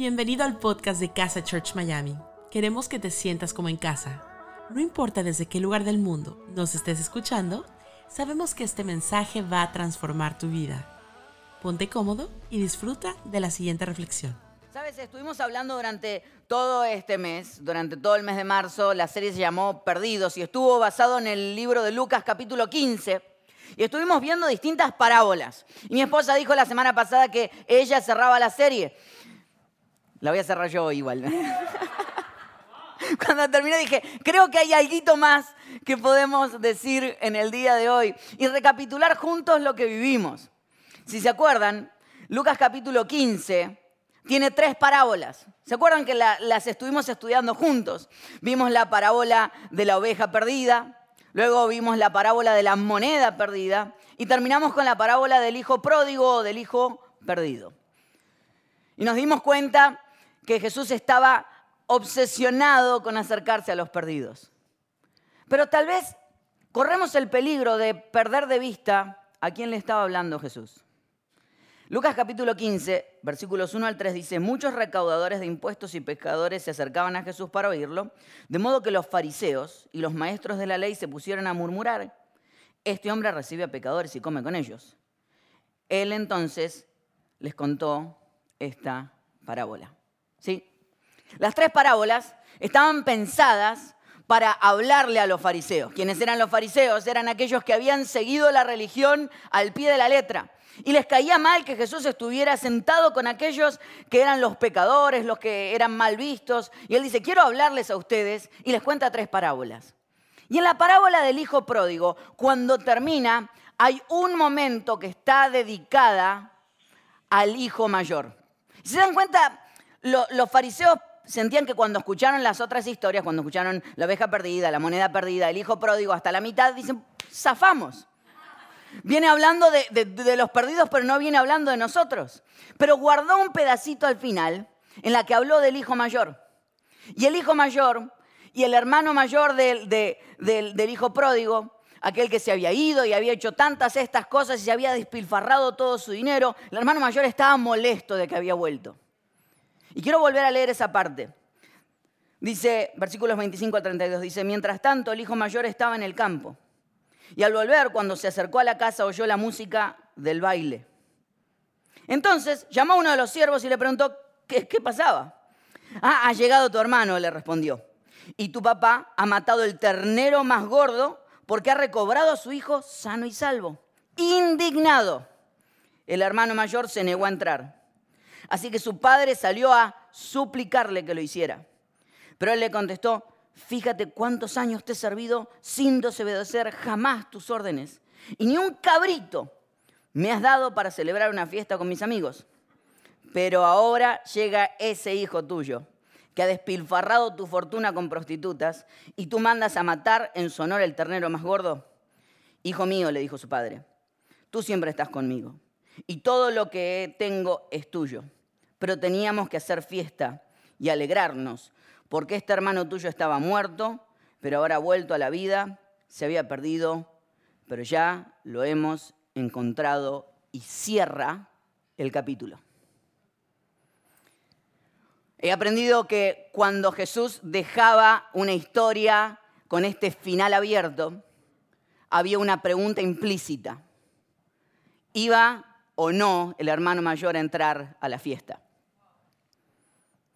Bienvenido al podcast de Casa Church Miami. Queremos que te sientas como en casa. No importa desde qué lugar del mundo nos estés escuchando, sabemos que este mensaje va a transformar tu vida. Ponte cómodo y disfruta de la siguiente reflexión. Sabes, estuvimos hablando durante todo este mes, durante todo el mes de marzo, la serie se llamó Perdidos y estuvo basado en el libro de Lucas capítulo 15. Y estuvimos viendo distintas parábolas. Y mi esposa dijo la semana pasada que ella cerraba la serie. La voy a cerrar yo igual. Cuando terminé dije, creo que hay algo más que podemos decir en el día de hoy y recapitular juntos lo que vivimos. Si se acuerdan, Lucas capítulo 15 tiene tres parábolas. ¿Se acuerdan que las estuvimos estudiando juntos? Vimos la parábola de la oveja perdida, luego vimos la parábola de la moneda perdida y terminamos con la parábola del hijo pródigo o del hijo perdido. Y nos dimos cuenta que Jesús estaba obsesionado con acercarse a los perdidos. Pero tal vez corremos el peligro de perder de vista a quién le estaba hablando Jesús. Lucas capítulo 15, versículos 1 al 3 dice, muchos recaudadores de impuestos y pescadores se acercaban a Jesús para oírlo, de modo que los fariseos y los maestros de la ley se pusieron a murmurar, este hombre recibe a pecadores y come con ellos. Él entonces les contó esta parábola. ¿Sí? Las tres parábolas estaban pensadas para hablarle a los fariseos. ¿Quiénes eran los fariseos? Eran aquellos que habían seguido la religión al pie de la letra. Y les caía mal que Jesús estuviera sentado con aquellos que eran los pecadores, los que eran mal vistos. Y él dice, quiero hablarles a ustedes y les cuenta tres parábolas. Y en la parábola del hijo pródigo, cuando termina, hay un momento que está dedicada al hijo mayor. ¿Se dan cuenta? Los fariseos sentían que cuando escucharon las otras historias, cuando escucharon la oveja perdida, la moneda perdida, el hijo pródigo, hasta la mitad, dicen, zafamos. Viene hablando de, los perdidos, pero no viene hablando de nosotros. Pero guardó un pedacito al final en la que habló del hijo mayor. Y el hijo mayor y el hermano mayor del, del hijo pródigo, aquel que se había ido y había hecho tantas estas cosas y se había despilfarrado todo su dinero, el hermano mayor estaba molesto de que había vuelto. Y quiero volver a leer esa parte. Dice, versículos 25 a 32, dice, mientras tanto el hijo mayor estaba en el campo. Y al volver, cuando se acercó a la casa, oyó la música del baile. Entonces llamó a uno de los siervos y le preguntó, ¿qué, qué pasaba? Ah, ha llegado tu hermano, le respondió. Y tu papá ha matado el ternero más gordo porque ha recobrado a su hijo sano y salvo. Indignado, el hermano mayor se negó a entrar. Así que su padre salió a suplicarle que lo hiciera. Pero él le contestó, fíjate cuántos años te he servido sin desobedecer jamás tus órdenes. Y ni un cabrito me has dado para celebrar una fiesta con mis amigos. Pero ahora llega ese hijo tuyo, que ha despilfarrado tu fortuna con prostitutas, y tú mandas a matar en su honor el ternero más gordo. Hijo mío, le dijo su padre, tú siempre estás conmigo, y todo lo que tengo es tuyo pero teníamos que hacer fiesta y alegrarnos, porque este hermano tuyo estaba muerto, pero ahora ha vuelto a la vida, se había perdido, pero ya lo hemos encontrado y cierra el capítulo. He aprendido que cuando Jesús dejaba una historia con este final abierto, había una pregunta implícita. ¿Iba o no el hermano mayor a entrar a la fiesta?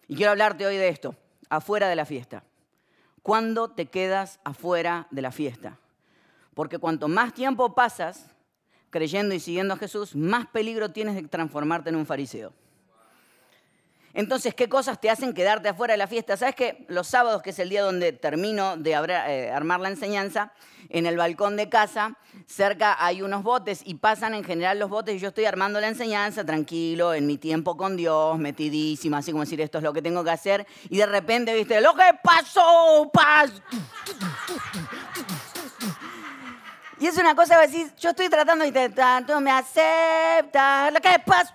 Y quiero hablarte hoy de esto, afuera de la fiesta. ¿Cuándo te quedas afuera de la fiesta? Porque cuanto más tiempo pasas creyendo y siguiendo a Jesús, más peligro tienes de transformarte en un fariseo. Entonces, ¿qué cosas te hacen quedarte afuera de la fiesta? ¿Sabes que los sábados, que es el día donde termino de eh, armar la enseñanza, en el balcón de casa, cerca hay unos botes y pasan en general los botes y yo estoy armando la enseñanza tranquilo, en mi tiempo con Dios, metidísima, así como decir esto es lo que tengo que hacer, y de repente, viste, lo que pasó, pasó. Y es una cosa que decir, yo estoy tratando de tanto me acepta, lo que pasó.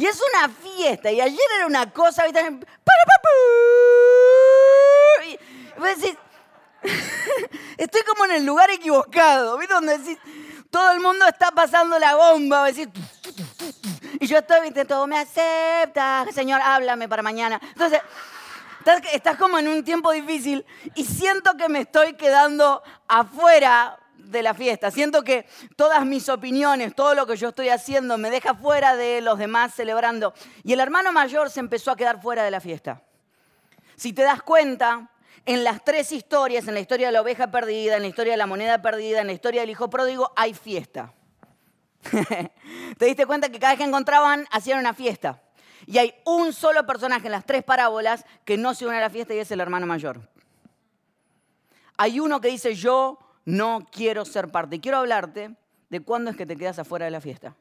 Y es una fiesta. Y ayer era una cosa. Y vos decís, estoy como en el lugar equivocado. ¿Viste? Donde decís, todo el mundo está pasando la bomba. Y yo estoy, viste, todo me acepta, Señor, háblame para mañana. Entonces, estás como en un tiempo difícil y siento que me estoy quedando afuera de la fiesta. Siento que todas mis opiniones, todo lo que yo estoy haciendo me deja fuera de los demás celebrando. Y el hermano mayor se empezó a quedar fuera de la fiesta. Si te das cuenta, en las tres historias, en la historia de la oveja perdida, en la historia de la moneda perdida, en la historia del hijo pródigo, hay fiesta. ¿Te diste cuenta que cada vez que encontraban hacían una fiesta? Y hay un solo personaje en las tres parábolas que no se une a la fiesta y es el hermano mayor. Hay uno que dice, yo no quiero ser parte. Quiero hablarte de cuándo es que te quedas afuera de la fiesta.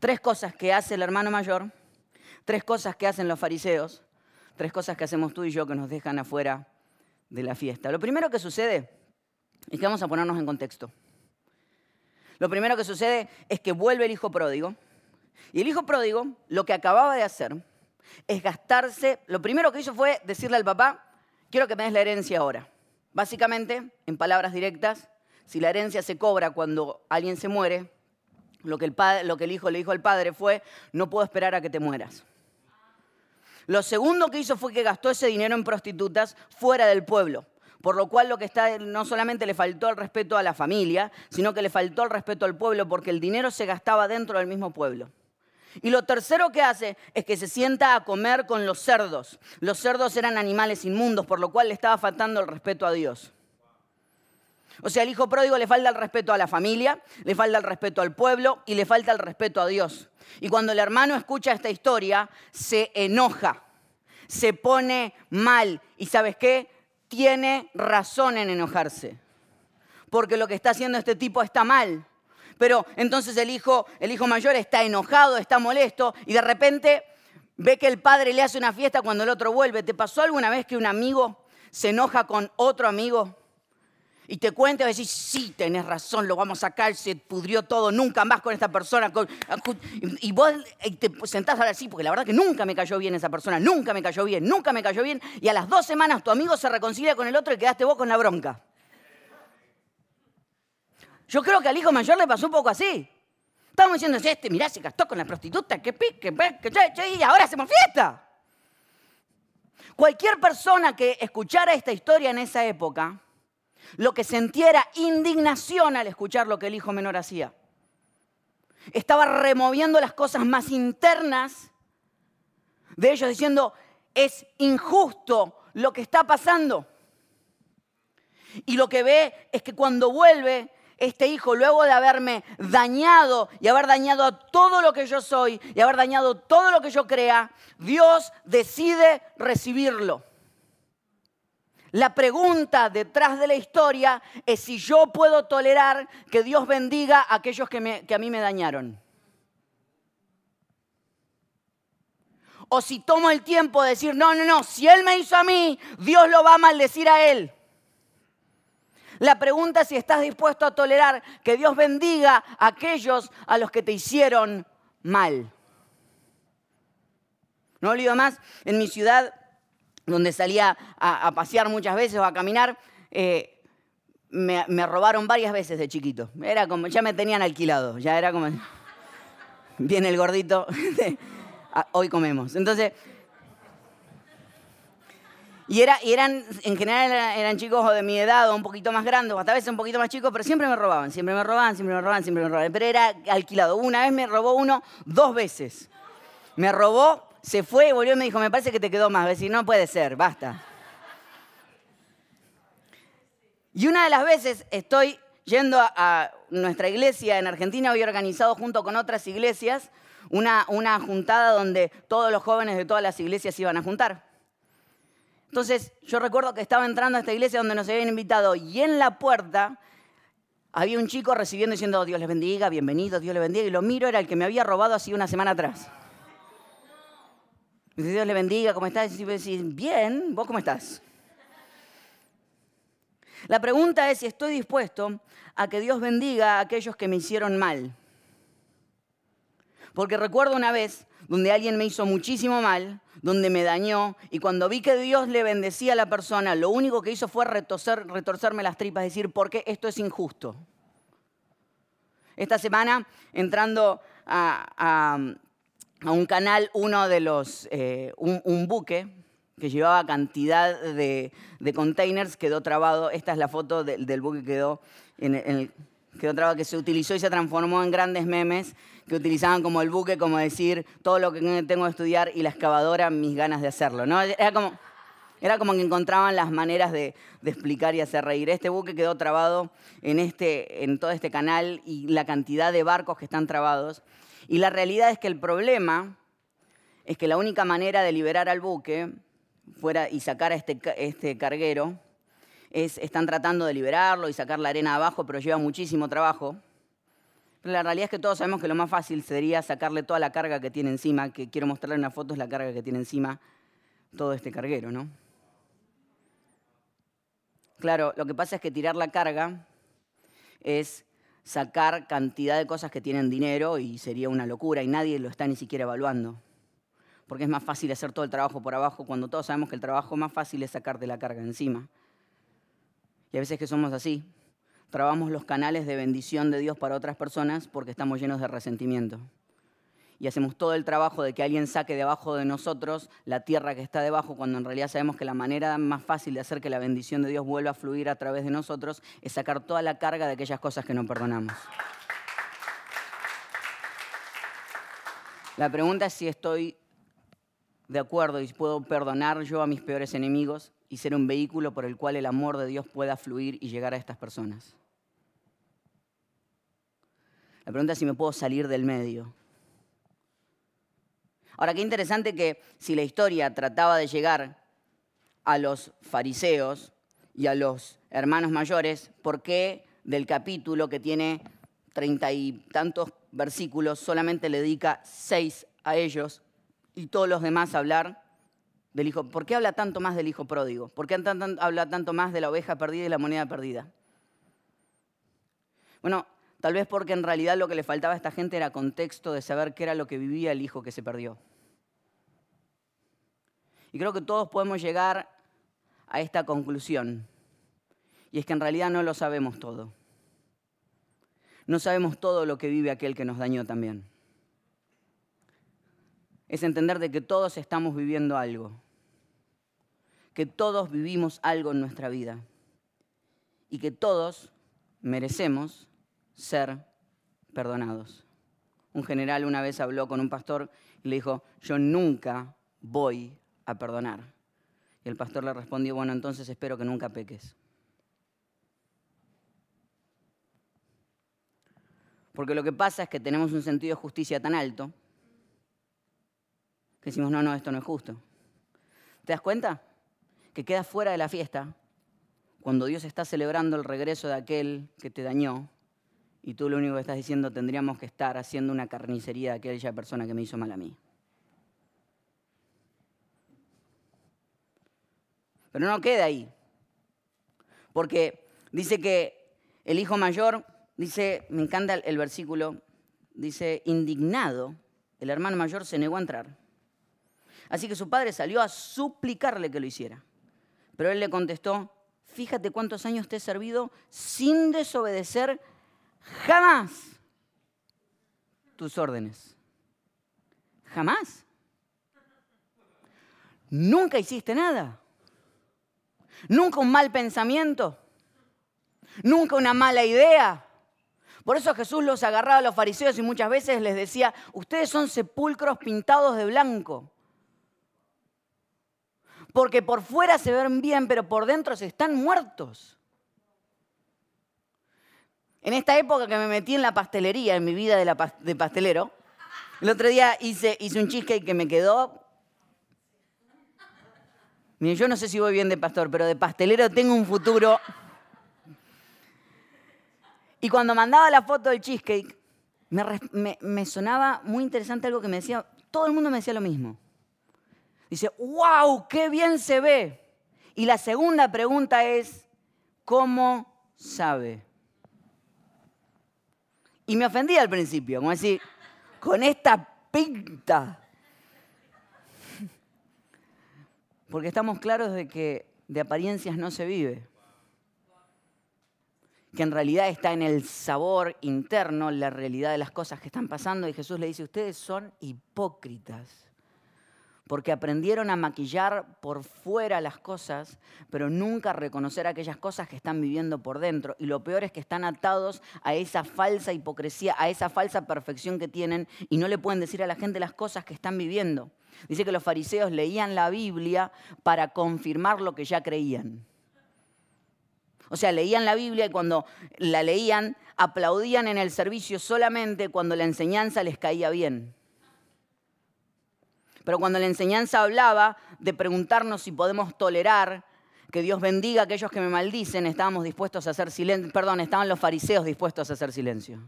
Tres cosas que hace el hermano mayor, tres cosas que hacen los fariseos, tres cosas que hacemos tú y yo que nos dejan afuera de la fiesta. Lo primero que sucede es que vamos a ponernos en contexto. Lo primero que sucede es que vuelve el hijo pródigo. Y el hijo pródigo lo que acababa de hacer es gastarse, lo primero que hizo fue decirle al papá, quiero que me des la herencia ahora. Básicamente, en palabras directas, si la herencia se cobra cuando alguien se muere, lo que, el padre, lo que el hijo le dijo al padre fue, no puedo esperar a que te mueras. Lo segundo que hizo fue que gastó ese dinero en prostitutas fuera del pueblo. Por lo cual lo que está no solamente le faltó el respeto a la familia, sino que le faltó el respeto al pueblo porque el dinero se gastaba dentro del mismo pueblo. Y lo tercero que hace es que se sienta a comer con los cerdos. Los cerdos eran animales inmundos, por lo cual le estaba faltando el respeto a Dios. O sea, al hijo pródigo le falta el respeto a la familia, le falta el respeto al pueblo y le falta el respeto a Dios. Y cuando el hermano escucha esta historia, se enoja, se pone mal. ¿Y sabes qué? Tiene razón en enojarse. Porque lo que está haciendo este tipo está mal. Pero entonces el hijo, el hijo mayor está enojado, está molesto y de repente ve que el padre le hace una fiesta cuando el otro vuelve. ¿Te pasó alguna vez que un amigo se enoja con otro amigo? Y te cuenta y decís, sí, tenés razón, lo vamos a sacar, se pudrió todo, nunca más con esta persona. Y vos te sentás a hablar así, porque la verdad que nunca me cayó bien esa persona, nunca me cayó bien, nunca me cayó bien. Y a las dos semanas tu amigo se reconcilia con el otro y quedaste vos con la bronca. Yo creo que al hijo mayor le pasó un poco así. Estábamos diciendo, este, mirá, se gastó con la prostituta, que pique, que, y ahora hacemos fiesta. Cualquier persona que escuchara esta historia en esa época, lo que sentía era indignación al escuchar lo que el hijo menor hacía. Estaba removiendo las cosas más internas de ellos, diciendo, es injusto lo que está pasando. Y lo que ve es que cuando vuelve, este hijo, luego de haberme dañado y haber dañado todo lo que yo soy y haber dañado todo lo que yo crea, Dios decide recibirlo. La pregunta detrás de la historia es si yo puedo tolerar que Dios bendiga a aquellos que, que a mí me dañaron. O si tomo el tiempo de decir, no, no, no, si Él me hizo a mí, Dios lo va a maldecir a Él. La pregunta es si estás dispuesto a tolerar que Dios bendiga a aquellos a los que te hicieron mal. No olvido más, en mi ciudad, donde salía a, pasear muchas veces o a caminar, eh, me, me, robaron varias veces de chiquito. Era como, ya me tenían alquilado, ya era como, viene el gordito, hoy comemos. Entonces, y, eran, en general eran, chicos de mi edad o un poquito más grandes, o hasta a veces un poquito más chicos, pero siempre me robaban, siempre me robaban, siempre me robaban, siempre me robaban. Pero era alquilado. Una vez me robó uno dos veces. Me robó, se fue, volvió y me dijo, me parece que te quedó más. Decir, no puede ser, basta. Y una de las veces estoy yendo a, nuestra iglesia en Argentina, había organizado junto con otras iglesias una, una juntada donde todos los jóvenes de todas las iglesias iban a juntar. Entonces yo recuerdo que estaba entrando a esta iglesia donde nos habían invitado y en la puerta había un chico recibiendo diciendo Dios les bendiga, bienvenido, Dios les bendiga. Y lo miro, era el que me había robado así una semana atrás. dice, Dios le bendiga, ¿cómo estás? Y decís, bien, ¿vos cómo estás? La pregunta es si estoy dispuesto a que Dios bendiga a aquellos que me hicieron mal. Porque recuerdo una vez donde alguien me hizo muchísimo mal, donde me dañó, y cuando vi que Dios le bendecía a la persona, lo único que hizo fue retorcerme las tripas, decir, porque esto es injusto. Esta semana, entrando a, un canal uno de los, eh, un, buque que llevaba cantidad de, containers, quedó trabado. Esta es la foto del buque que quedó en el, quedó que se utilizó y se transformó en grandes memes que utilizaban como el buque, como decir todo lo que tengo que estudiar y la excavadora, mis ganas de hacerlo. ¿no? Era como, era como que encontraban las maneras de, explicar y hacer reír. Este buque quedó trabado en, este, en todo este canal y la cantidad de barcos que están trabados. Y la realidad es que el problema es que la única manera de liberar al buque fuera y sacar a este, este carguero es, están tratando de liberarlo y sacar la arena abajo, pero lleva muchísimo trabajo. Pero la realidad es que todos sabemos que lo más fácil sería sacarle toda la carga que tiene encima, que quiero mostrarle una foto, es la carga que tiene encima todo este carguero, ¿no? Claro, lo que pasa es que tirar la carga es sacar cantidad de cosas que tienen dinero y sería una locura y nadie lo está ni siquiera evaluando. Porque es más fácil hacer todo el trabajo por abajo cuando todos sabemos que el trabajo más fácil es sacarte la carga encima. Y a veces que somos así, trabamos los canales de bendición de Dios para otras personas porque estamos llenos de resentimiento y hacemos todo el trabajo de que alguien saque debajo de nosotros la tierra que está debajo, cuando en realidad sabemos que la manera más fácil de hacer que la bendición de Dios vuelva a fluir a través de nosotros es sacar toda la carga de aquellas cosas que no perdonamos. La pregunta es si estoy de acuerdo y puedo perdonar yo a mis peores enemigos y ser un vehículo por el cual el amor de Dios pueda fluir y llegar a estas personas. La pregunta es si me puedo salir del medio. Ahora, qué interesante que si la historia trataba de llegar a los fariseos y a los hermanos mayores, ¿por qué del capítulo que tiene treinta y tantos versículos solamente le dedica seis a ellos y todos los demás a hablar del hijo? ¿Por qué habla tanto más del hijo pródigo? ¿Por qué habla tanto más de la oveja perdida y la moneda perdida? Bueno, tal vez porque en realidad lo que le faltaba a esta gente era contexto de saber qué era lo que vivía el hijo que se perdió. Y creo que todos podemos llegar a esta conclusión. Y es que en realidad no lo sabemos todo. No sabemos todo lo que vive aquel que nos dañó también. Es entender de que todos estamos viviendo algo. Que todos vivimos algo en nuestra vida. Y que todos merecemos ser perdonados. Un general una vez habló con un pastor y le dijo, yo nunca voy a perdonar. Y el pastor le respondió, bueno, entonces espero que nunca peques. Porque lo que pasa es que tenemos un sentido de justicia tan alto que decimos, no, no, esto no es justo. ¿Te das cuenta? Que quedas fuera de la fiesta cuando Dios está celebrando el regreso de aquel que te dañó y tú lo único que estás diciendo tendríamos que estar haciendo una carnicería de aquella persona que me hizo mal a mí. Pero no queda ahí. Porque dice que el hijo mayor, dice, me encanta el versículo, dice, indignado, el hermano mayor se negó a entrar. Así que su padre salió a suplicarle que lo hiciera. Pero él le contestó, fíjate cuántos años te he servido sin desobedecer jamás tus órdenes. Jamás. Nunca hiciste nada. Nunca un mal pensamiento. Nunca una mala idea. Por eso Jesús los agarraba a los fariseos y muchas veces les decía, ustedes son sepulcros pintados de blanco. Porque por fuera se ven bien, pero por dentro se están muertos. En esta época que me metí en la pastelería, en mi vida de, pastelero, el otro día hice, un cheesecake que me quedó Miren, yo no sé si voy bien de pastor, pero de pastelero tengo un futuro. Y cuando mandaba la foto del cheesecake, me, sonaba muy interesante algo que me decía, todo el mundo me decía lo mismo. Dice, wow, qué bien se ve. Y la segunda pregunta es, ¿cómo sabe? Y me ofendí al principio, como decir, con esta pinta. Porque estamos claros de que de apariencias no se vive. que en realidad está en el sabor interno, la realidad de las cosas que están pasando. Y Jesús le dice, ustedes son hipócritas, porque aprendieron a maquillar por fuera las cosas, pero nunca a reconocer aquellas cosas que están viviendo por dentro. Y lo peor es que están atados a esa falsa hipocresía, a esa falsa perfección que tienen y no le pueden decir a la gente las cosas que están viviendo. Dice que los fariseos leían la Biblia para confirmar lo que ya creían. O sea, leían la Biblia y cuando la leían, aplaudían en el servicio solamente cuando la enseñanza les caía bien. Pero cuando la enseñanza hablaba de preguntarnos si podemos tolerar que Dios bendiga a aquellos que me maldicen, estábamos dispuestos a hacer silencio. Perdón, estaban los fariseos dispuestos a hacer silencio.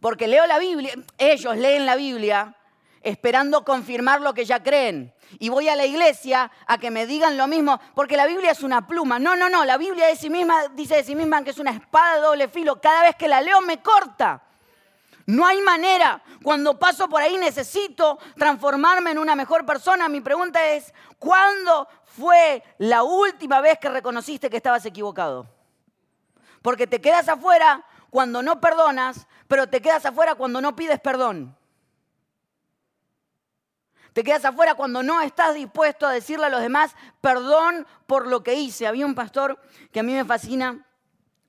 Porque leo la Biblia, ellos leen la Biblia esperando confirmar lo que ya creen. Y voy a la iglesia a que me digan lo mismo, porque la Biblia es una pluma. No, no, no, la Biblia de sí misma, dice de sí misma que es una espada de doble filo. Cada vez que la leo me corta. No hay manera. Cuando paso por ahí necesito transformarme en una mejor persona. Mi pregunta es, ¿cuándo fue la última vez que reconociste que estabas equivocado? Porque te quedas afuera cuando no perdonas, pero te quedas afuera cuando no pides perdón. Te quedas afuera cuando no estás dispuesto a decirle a los demás, perdón por lo que hice. Había un pastor que a mí me fascina,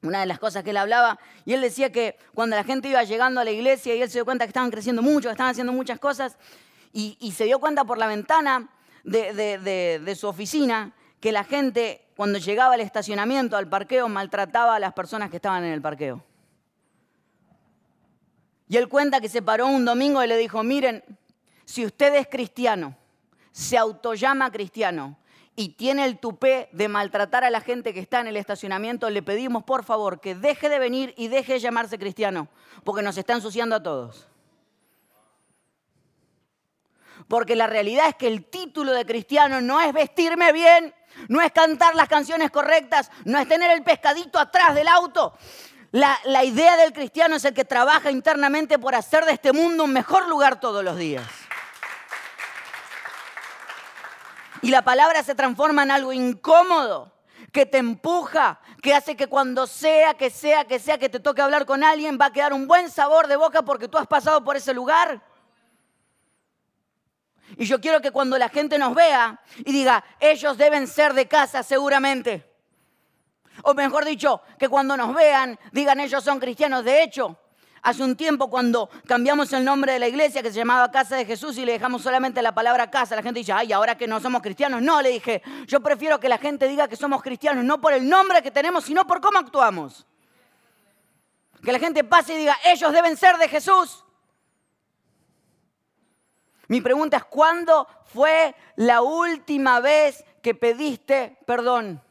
una de las cosas que él hablaba, y él decía que cuando la gente iba llegando a la iglesia y él se dio cuenta que estaban creciendo mucho, que estaban haciendo muchas cosas, y, se dio cuenta por la ventana de, su oficina que la gente cuando llegaba al estacionamiento, al parqueo, maltrataba a las personas que estaban en el parqueo. Y él cuenta que se paró un domingo y le dijo, miren, si usted es cristiano, se autollama cristiano y tiene el tupé de maltratar a la gente que está en el estacionamiento, le pedimos por favor que deje de venir y deje de llamarse cristiano, porque nos está ensuciando a todos. Porque la realidad es que el título de cristiano no es vestirme bien, no es cantar las canciones correctas, no es tener el pescadito atrás del auto. La, la idea del cristiano es el que trabaja internamente por hacer de este mundo un mejor lugar todos los días. Y la palabra se transforma en algo incómodo, que te empuja, que hace que cuando sea, que sea, que sea que te toque hablar con alguien, va a quedar un buen sabor de boca porque tú has pasado por ese lugar. Y yo quiero que cuando la gente nos vea y diga, ellos deben ser de casa seguramente. O mejor dicho, que cuando nos vean digan, ellos son cristianos. De hecho, Hace un tiempo cuando cambiamos el nombre de la iglesia que se llamaba Casa de Jesús y le dejamos solamente la palabra casa, la gente dice, ay, ahora que no somos cristianos. No, le dije, yo prefiero que la gente diga que somos cristianos, no por el nombre que tenemos, sino por cómo actuamos. Que la gente pase y diga, ellos deben ser de Jesús. Mi pregunta es, ¿cuándo fue la última vez que pediste perdón?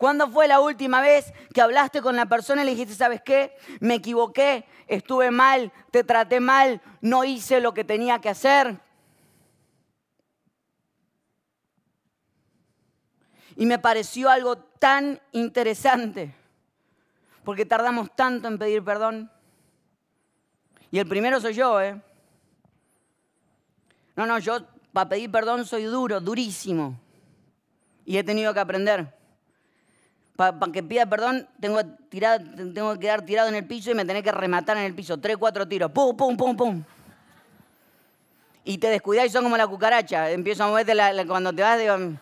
¿Cuándo fue la última vez que hablaste con la persona y le dijiste, sabes qué? Me equivoqué, estuve mal, te traté mal, no hice lo que tenía que hacer. Y me pareció algo tan interesante, porque tardamos tanto en pedir perdón. Y el primero soy yo, ¿eh? No, no, yo para pedir perdón soy duro, durísimo. Y he tenido que aprender. Para que pida perdón, tengo, tengo que quedar tirado en el piso y me tenés que rematar en el piso. Tres, cuatro tiros. Pum, pum, pum, pum. Y te descuidas y son como la cucaracha. Empiezo a moverte cuando te vas, digo... Mm.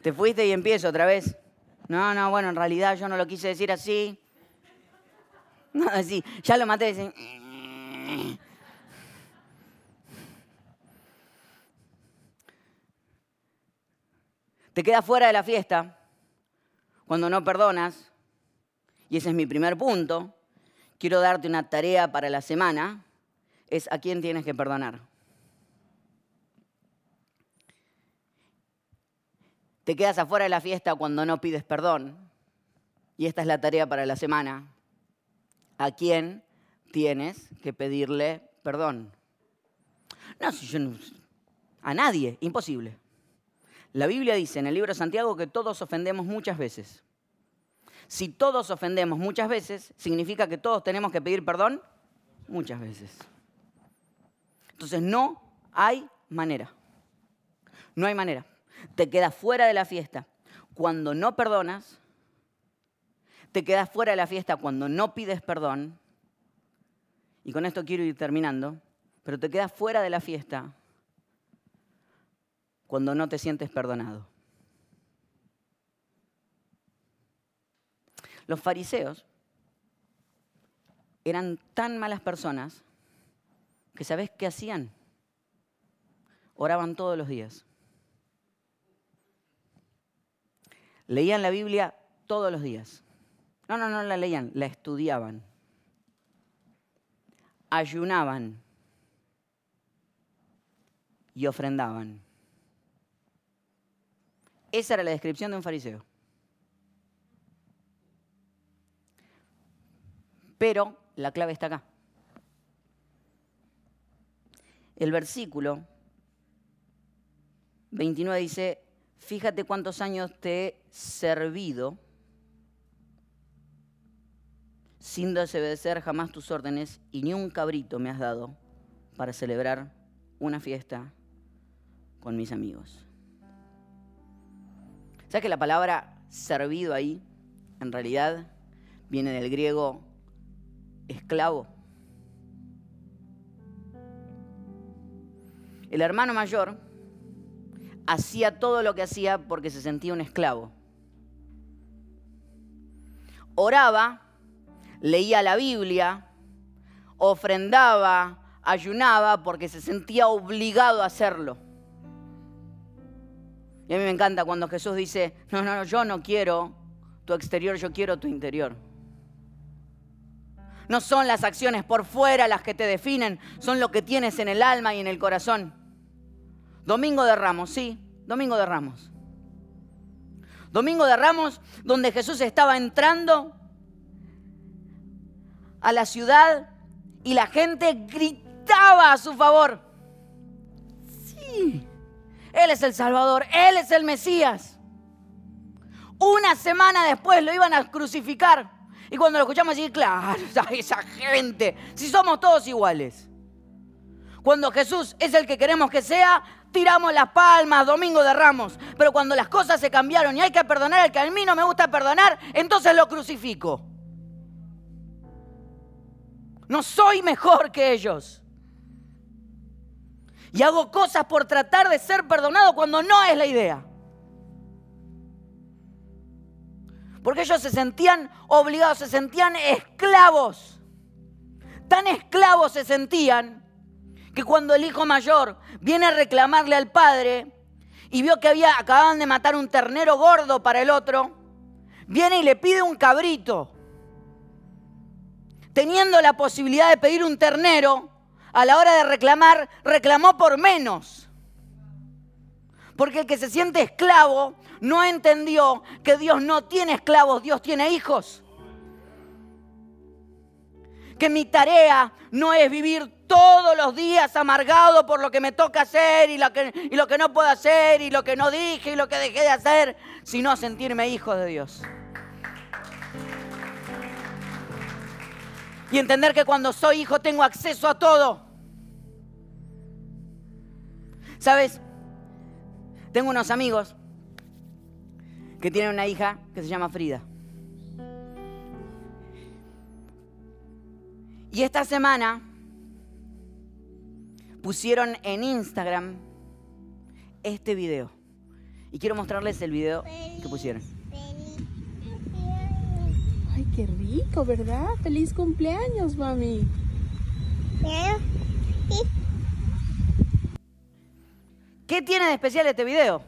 Te fuiste y empiezo otra vez. No, no, bueno, en realidad yo no lo quise decir así. No, así. Ya lo maté. Así. Te quedas fuera de la fiesta cuando no perdonas, y ese es mi primer punto. Quiero darte una tarea para la semana, es a quién tienes que perdonar. Te quedas afuera de la fiesta cuando no pides perdón, y esta es la tarea para la semana. ¿A quién tienes que pedirle perdón? No, si yo no, a nadie, imposible. La Biblia dice en el libro de Santiago que todos ofendemos muchas veces. Si todos ofendemos muchas veces, significa que todos tenemos que pedir perdón muchas veces. Entonces no hay manera. No hay manera. te quedas fuera de la fiesta cuando no perdonas, te quedas fuera de la fiesta cuando no pides perdón, y con esto quiero ir terminando, pero te quedas fuera de la fiesta cuando no te sientes perdonado. Los fariseos eran tan malas personas que ¿sabes qué hacían? Oraban todos los días. Leían la Biblia todos los días. No, no, no la leían, la estudiaban. Ayunaban y ofrendaban. Esa era la descripción de un fariseo. Pero la clave está acá. El versículo 29 dice, fíjate cuántos años te he servido sin desobedecer jamás tus órdenes y ni un cabrito me has dado para celebrar una fiesta con mis amigos. ¿Sabes que la palabra servido ahí en realidad viene del griego esclavo? El hermano mayor hacía todo lo que hacía porque se sentía un esclavo. Oraba, leía la Biblia, ofrendaba, ayunaba porque se sentía obligado a hacerlo. Y a mí me encanta cuando Jesús dice, no, no, no, yo no quiero tu exterior, yo quiero tu interior. No son las acciones por fuera las que te definen, son lo que tienes en el alma y en el corazón. Domingo de Ramos, sí, Domingo de Ramos. Domingo de Ramos, donde Jesús estaba entrando a la ciudad y la gente gritaba a su favor. Sí, Él es el Salvador, Él es el Mesías. Una semana después lo iban a crucificar. Y cuando lo escuchamos decir, claro, esa gente, si somos todos iguales. Cuando Jesús es el que queremos que sea, tiramos las palmas, domingo de ramos. Pero cuando las cosas se cambiaron y hay que perdonar al que a mí no me gusta perdonar, entonces lo crucifico. No soy mejor que ellos. Y hago cosas por tratar de ser perdonado cuando no es la idea. Porque ellos se sentían obligados, se sentían esclavos. Tan esclavos se sentían que cuando el hijo mayor viene a reclamarle al padre y vio que había, acababan de matar un ternero gordo para el otro, viene y le pide un cabrito. Teniendo la posibilidad de pedir un ternero, a la hora de reclamar, reclamó por menos. Porque el que se siente esclavo no entendió que Dios no tiene esclavos, Dios tiene hijos. Que mi tarea no es vivir todos los días amargado por lo que me toca hacer y lo que, no puedo hacer y lo que no dije y lo que dejé de hacer, sino sentirme hijo de Dios. Y entender que cuando soy hijo tengo acceso a todo. ¿Sabes? Tengo unos amigos que tienen una hija que se llama Frida. Y esta semana pusieron en Instagram este video. Y quiero mostrarles el video que pusieron. Ay, qué rico, ¿verdad? Feliz cumpleaños, mami. ¿Qué tiene de especial este video?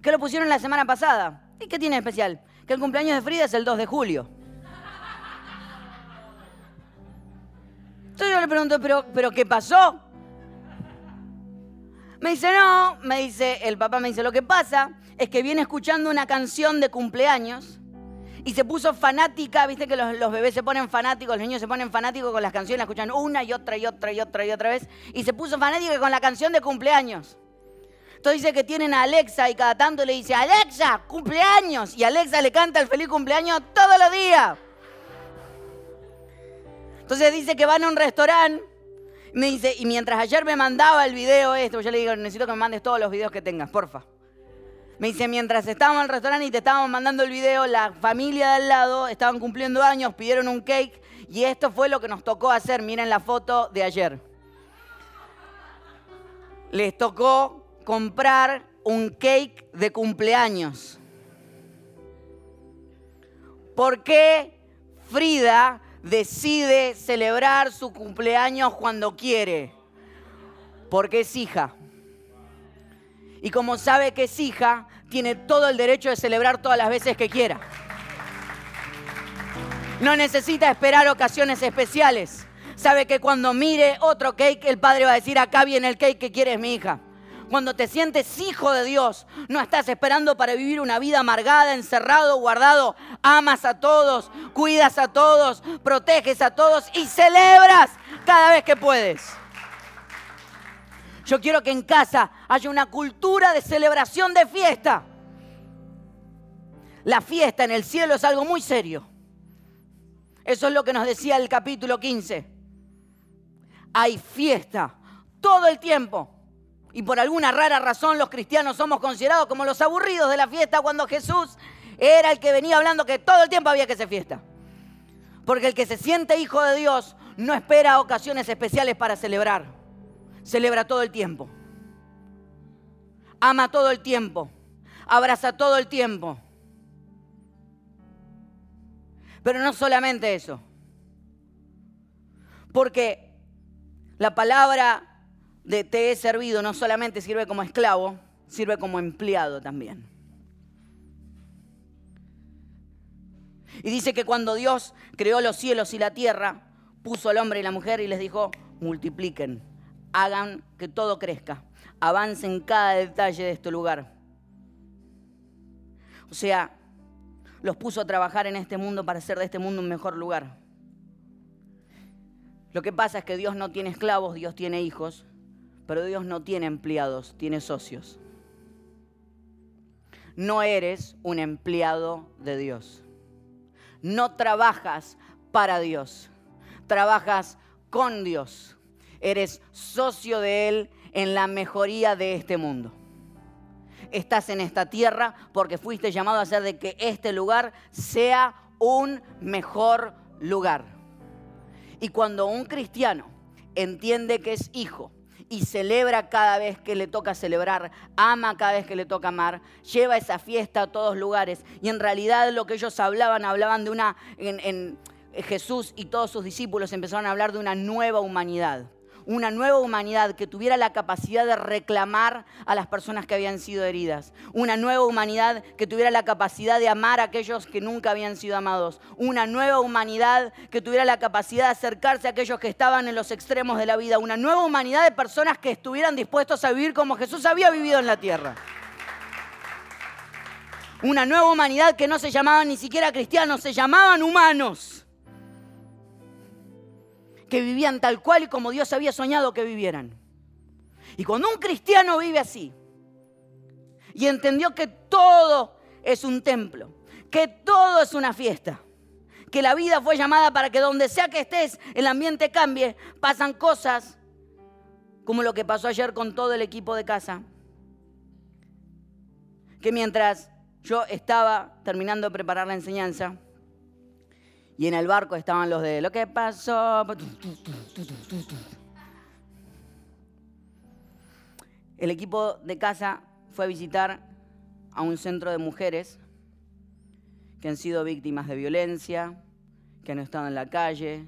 Que lo pusieron la semana pasada. ¿Y qué tiene de especial? Que el cumpleaños de Frida es el 2 de julio. Entonces yo le pregunto, ¿pero, ¿pero qué pasó? Me dice, no, me dice, el papá me dice, lo que pasa es que viene escuchando una canción de cumpleaños y se puso fanática, viste que los, bebés se ponen fanáticos, los niños se ponen fanáticos con las canciones, escuchan una y otra y otra y otra y otra vez, y se puso fanática con la canción de cumpleaños. Entonces dice que tienen a Alexa y cada tanto le dice, Alexa, cumpleaños, y Alexa le canta el feliz cumpleaños todos los días. Entonces dice que van a un restaurante me dice, y mientras ayer me mandaba el video esto, yo le digo, necesito que me mandes todos los videos que tengas, porfa. Me dice, mientras estábamos en el restaurante y te estábamos mandando el video, la familia de al lado estaban cumpliendo años, pidieron un cake y esto fue lo que nos tocó hacer. Miren la foto de ayer. Les tocó comprar un cake de cumpleaños. ¿Por qué Frida decide celebrar su cumpleaños cuando quiere? Porque es hija. Y como sabe que es hija, tiene todo el derecho de celebrar todas las veces que quiera. No necesita esperar ocasiones especiales. Sabe que cuando mire otro cake, el padre va a decir, acá viene el cake que quieres mi hija. Cuando te sientes hijo de Dios, no estás esperando para vivir una vida amargada, encerrado, guardado. Amas a todos, cuidas a todos, proteges a todos y celebras cada vez que puedes. Yo quiero que en casa haya una cultura de celebración de fiesta. La fiesta en el cielo es algo muy serio. Eso es lo que nos decía el capítulo 15. Hay fiesta todo el tiempo. Y por alguna rara razón los cristianos somos considerados como los aburridos de la fiesta cuando Jesús era el que venía hablando que todo el tiempo había que hacer fiesta. Porque el que se siente hijo de Dios no espera ocasiones especiales para celebrar celebra todo el tiempo. Ama todo el tiempo. Abraza todo el tiempo. Pero no solamente eso. Porque la palabra de te he servido no solamente sirve como esclavo, sirve como empleado también. Y dice que cuando Dios creó los cielos y la tierra, puso al hombre y la mujer y les dijo, multipliquen, hagan que todo crezca, avancen cada detalle de este lugar. O sea, los puso a trabajar en este mundo para hacer de este mundo un mejor lugar. Lo que pasa es que Dios no tiene esclavos, Dios tiene hijos, pero Dios no tiene empleados, tiene socios. No eres un empleado de Dios. No trabajas para Dios, trabajas con Dios eres socio de Él en la mejoría de este mundo. Estás en esta tierra porque fuiste llamado a hacer de que este lugar sea un mejor lugar. Y cuando un cristiano entiende que es hijo y celebra cada vez que le toca celebrar, ama cada vez que le toca amar, lleva esa fiesta a todos lugares. Y en realidad lo que ellos hablaban, hablaban de una, en, Jesús y todos sus discípulos empezaron a hablar de una nueva humanidad una nueva humanidad que tuviera la capacidad de reclamar a las personas que habían sido heridas, una nueva humanidad que tuviera la capacidad de amar a aquellos que nunca habían sido amados, una nueva humanidad que tuviera la capacidad de acercarse a aquellos que estaban en los extremos de la vida, una nueva humanidad de personas que estuvieran dispuestos a vivir como Jesús había vivido en la tierra. Una nueva humanidad que no se llamaban ni siquiera cristianos, se llamaban humanos que vivían tal cual y como Dios había soñado que vivieran. Y cuando un cristiano vive así y entendió que todo es un templo, que todo es una fiesta, que la vida fue llamada para que donde sea que estés el ambiente cambie, pasan cosas como lo que pasó ayer con todo el equipo de casa, que mientras yo estaba terminando de preparar la enseñanza, y en el barco estaban los de lo que pasó. El equipo de casa fue a visitar a un centro de mujeres que han sido víctimas de violencia, que han estado en la calle.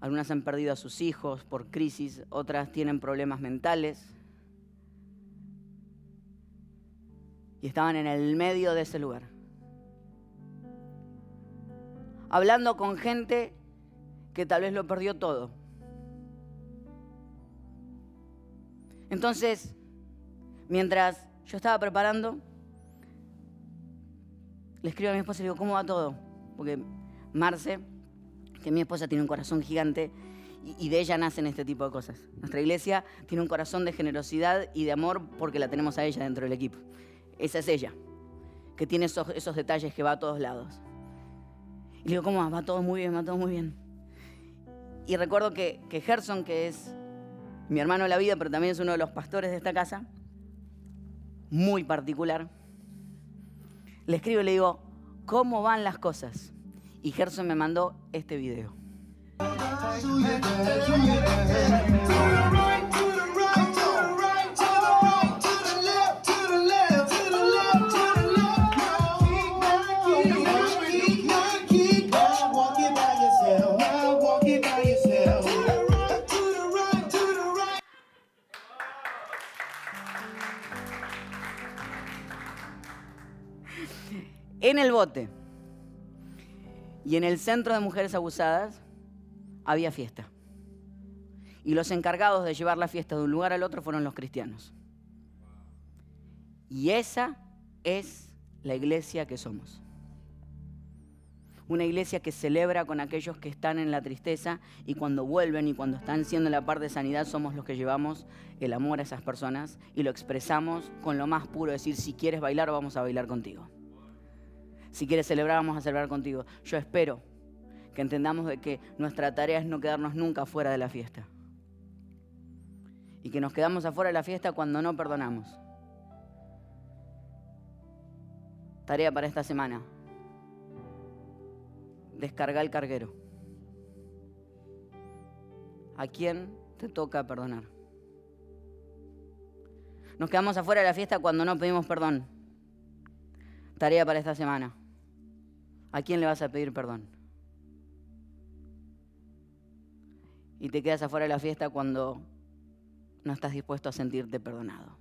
Algunas han perdido a sus hijos por crisis, otras tienen problemas mentales. Y estaban en el medio de ese lugar hablando con gente que tal vez lo perdió todo. Entonces, mientras yo estaba preparando, le escribo a mi esposa y le digo, ¿cómo va todo? Porque Marce, que mi esposa tiene un corazón gigante y, de ella nacen este tipo de cosas. Nuestra iglesia tiene un corazón de generosidad y de amor porque la tenemos a ella dentro del equipo. Esa es ella, que tiene esos, esos detalles que va a todos lados. Y digo, ¿cómo va? Va todo muy bien, va todo muy bien. Y recuerdo que, que Gerson, que es mi hermano de la vida, pero también es uno de los pastores de esta casa, muy particular. Le escribo y le digo, ¿cómo van las cosas? Y Gerson me mandó este video. En el bote y en el centro de mujeres abusadas había fiesta. Y los encargados de llevar la fiesta de un lugar al otro fueron los cristianos. Y esa es la iglesia que somos. Una iglesia que celebra con aquellos que están en la tristeza y cuando vuelven y cuando están siendo la parte de sanidad somos los que llevamos el amor a esas personas y lo expresamos con lo más puro, decir, si quieres bailar, vamos a bailar contigo. Si quieres celebrar, vamos a celebrar contigo. Yo espero que entendamos de que nuestra tarea es no quedarnos nunca fuera de la fiesta. Y que nos quedamos afuera de la fiesta cuando no perdonamos. Tarea para esta semana. Descarga el carguero. ¿A quién te toca perdonar? Nos quedamos afuera de la fiesta cuando no pedimos perdón. Tarea para esta semana. ¿A quién le vas a pedir perdón? Y te quedas afuera de la fiesta cuando no estás dispuesto a sentirte perdonado.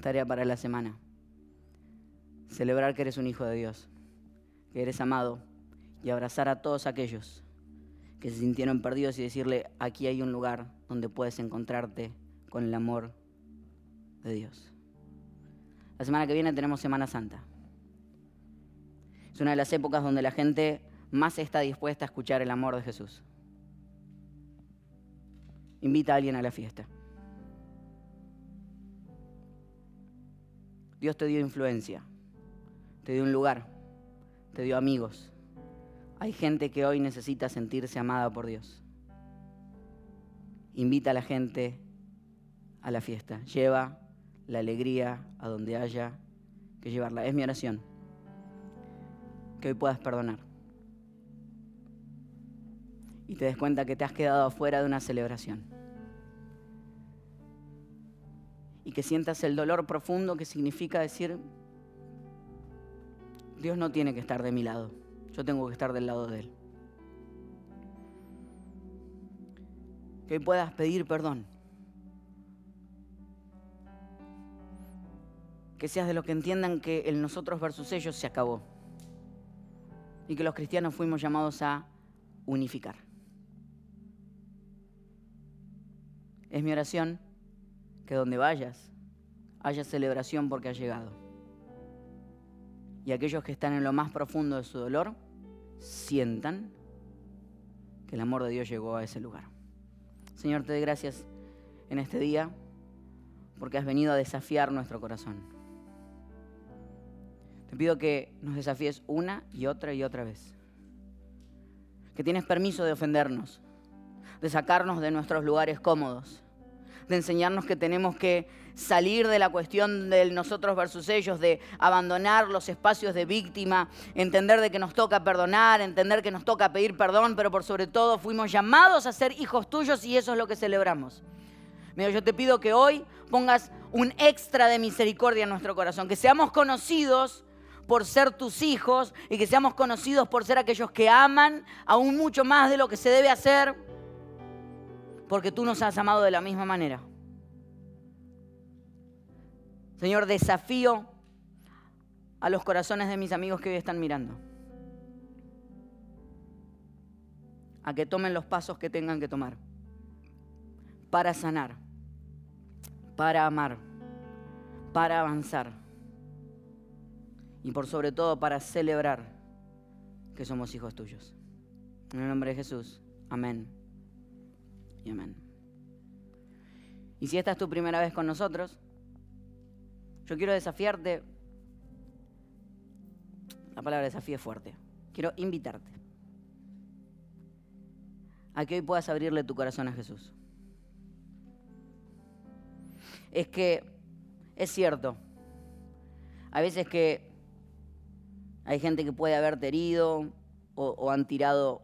Tarea para la semana. Celebrar que eres un hijo de Dios, que eres amado y abrazar a todos aquellos que se sintieron perdidos y decirle, aquí hay un lugar donde puedes encontrarte con el amor de Dios. La semana que viene tenemos Semana Santa. Es una de las épocas donde la gente más está dispuesta a escuchar el amor de Jesús. Invita a alguien a la fiesta. Dios te dio influencia, te dio un lugar, te dio amigos. Hay gente que hoy necesita sentirse amada por Dios. Invita a la gente a la fiesta. Lleva la alegría a donde haya que llevarla. Es mi oración que hoy puedas perdonar. Y te des cuenta que te has quedado afuera de una celebración. Y que sientas el dolor profundo que significa decir, Dios no tiene que estar de mi lado, yo tengo que estar del lado de Él. Que hoy puedas pedir perdón. Que seas de los que entiendan que el nosotros versus ellos se acabó y que los cristianos fuimos llamados a unificar. Es mi oración que donde vayas haya celebración porque has llegado. Y aquellos que están en lo más profundo de su dolor sientan que el amor de Dios llegó a ese lugar. Señor, te doy gracias en este día porque has venido a desafiar nuestro corazón. Te pido que nos desafíes una y otra y otra vez. Que tienes permiso de ofendernos, de sacarnos de nuestros lugares cómodos, de enseñarnos que tenemos que salir de la cuestión del nosotros versus ellos, de abandonar los espacios de víctima, entender de que nos toca perdonar, entender que nos toca pedir perdón, pero por sobre todo fuimos llamados a ser hijos tuyos y eso es lo que celebramos. Mira, yo te pido que hoy pongas un extra de misericordia en nuestro corazón, que seamos conocidos por ser tus hijos y que seamos conocidos por ser aquellos que aman aún mucho más de lo que se debe hacer, porque tú nos has amado de la misma manera. Señor, desafío a los corazones de mis amigos que hoy están mirando. A que tomen los pasos que tengan que tomar para sanar, para amar, para avanzar y por sobre todo para celebrar que somos hijos tuyos. En el nombre de Jesús, amén y amén. Y si esta es tu primera vez con nosotros, yo quiero desafiarte, la palabra desafío es fuerte, quiero invitarte a que hoy puedas abrirle tu corazón a Jesús. Es que es cierto. Hay veces que hay gente que puede haberte herido o, han tirado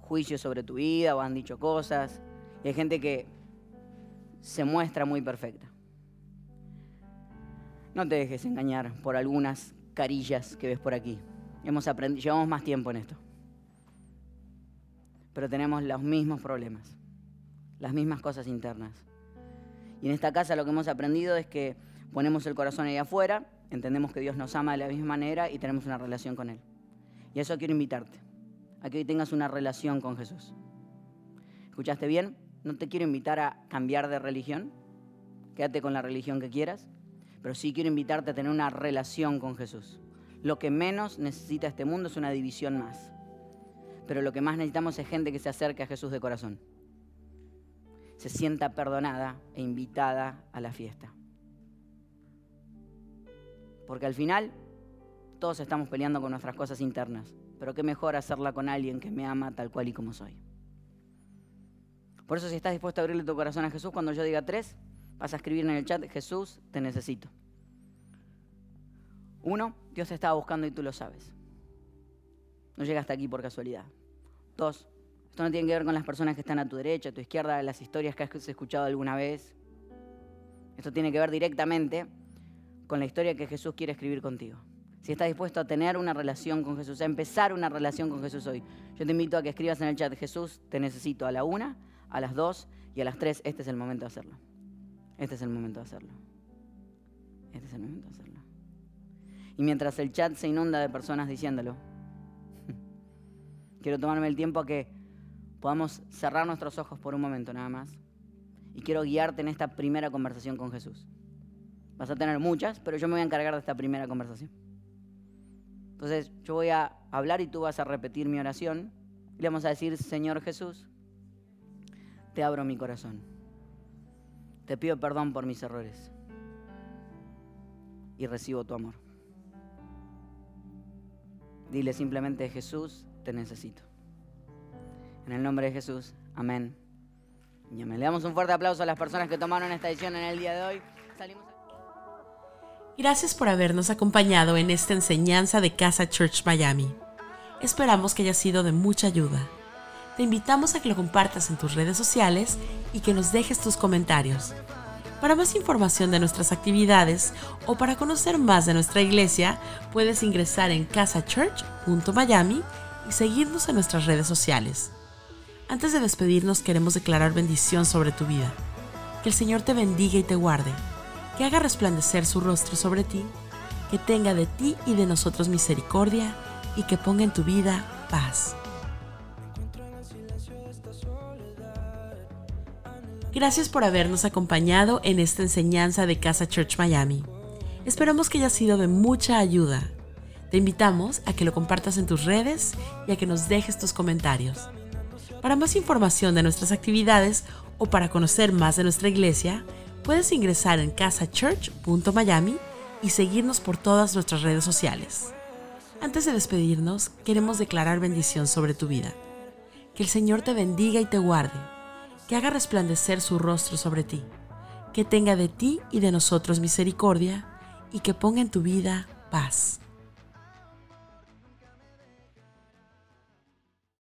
juicios sobre tu vida o han dicho cosas. Y hay gente que se muestra muy perfecta. No te dejes engañar por algunas carillas que ves por aquí. Hemos aprendido, llevamos más tiempo en esto. Pero tenemos los mismos problemas, las mismas cosas internas. Y en esta casa lo que hemos aprendido es que ponemos el corazón ahí afuera, entendemos que Dios nos ama de la misma manera y tenemos una relación con Él. Y a eso quiero invitarte, a que hoy tengas una relación con Jesús. ¿Escuchaste bien? No te quiero invitar a cambiar de religión, quédate con la religión que quieras, pero sí quiero invitarte a tener una relación con Jesús. Lo que menos necesita este mundo es una división más. Pero lo que más necesitamos es gente que se acerque a Jesús de corazón. Se sienta perdonada e invitada a la fiesta. Porque al final todos estamos peleando con nuestras cosas internas. Pero qué mejor hacerla con alguien que me ama tal cual y como soy. Por eso si estás dispuesto a abrirle tu corazón a Jesús, cuando yo diga tres, Vas a escribir en el chat, Jesús, te necesito. Uno, Dios te estaba buscando y tú lo sabes. No llegaste aquí por casualidad. Dos, esto no tiene que ver con las personas que están a tu derecha, a tu izquierda, las historias que has escuchado alguna vez. Esto tiene que ver directamente con la historia que Jesús quiere escribir contigo. Si estás dispuesto a tener una relación con Jesús, a empezar una relación con Jesús hoy, yo te invito a que escribas en el chat, Jesús, te necesito a la una, a las dos y a las tres. Este es el momento de hacerlo. Este es el momento de hacerlo. Este es el momento de hacerlo. Y mientras el chat se inunda de personas diciéndolo, quiero tomarme el tiempo a que podamos cerrar nuestros ojos por un momento nada más. Y quiero guiarte en esta primera conversación con Jesús. Vas a tener muchas, pero yo me voy a encargar de esta primera conversación. Entonces yo voy a hablar y tú vas a repetir mi oración. Y le vamos a decir, Señor Jesús, te abro mi corazón te pido perdón por mis errores y recibo tu amor. Dile simplemente, Jesús, te necesito. En el nombre de Jesús, amén. Y Le damos un fuerte aplauso a las personas que tomaron esta edición en el día de hoy. Gracias por habernos acompañado en esta enseñanza de Casa Church Miami. Esperamos que haya sido de mucha ayuda te invitamos a que lo compartas en tus redes sociales y que nos dejes tus comentarios. Para más información de nuestras actividades o para conocer más de nuestra iglesia, puedes ingresar en casachurch.miami y seguirnos en nuestras redes sociales. Antes de despedirnos queremos declarar bendición sobre tu vida. Que el Señor te bendiga y te guarde, que haga resplandecer su rostro sobre ti, que tenga de ti y de nosotros misericordia y que ponga en tu vida paz. Gracias por habernos acompañado en esta enseñanza de Casa Church Miami. Esperamos que haya sido de mucha ayuda. Te invitamos a que lo compartas en tus redes y a que nos dejes tus comentarios. Para más información de nuestras actividades o para conocer más de nuestra iglesia, puedes ingresar en casachurch.miami y seguirnos por todas nuestras redes sociales. Antes de despedirnos, queremos declarar bendición sobre tu vida. Que el Señor te bendiga y te guarde que haga resplandecer su rostro sobre ti, que tenga de ti y de nosotros misericordia, y que ponga en tu vida paz.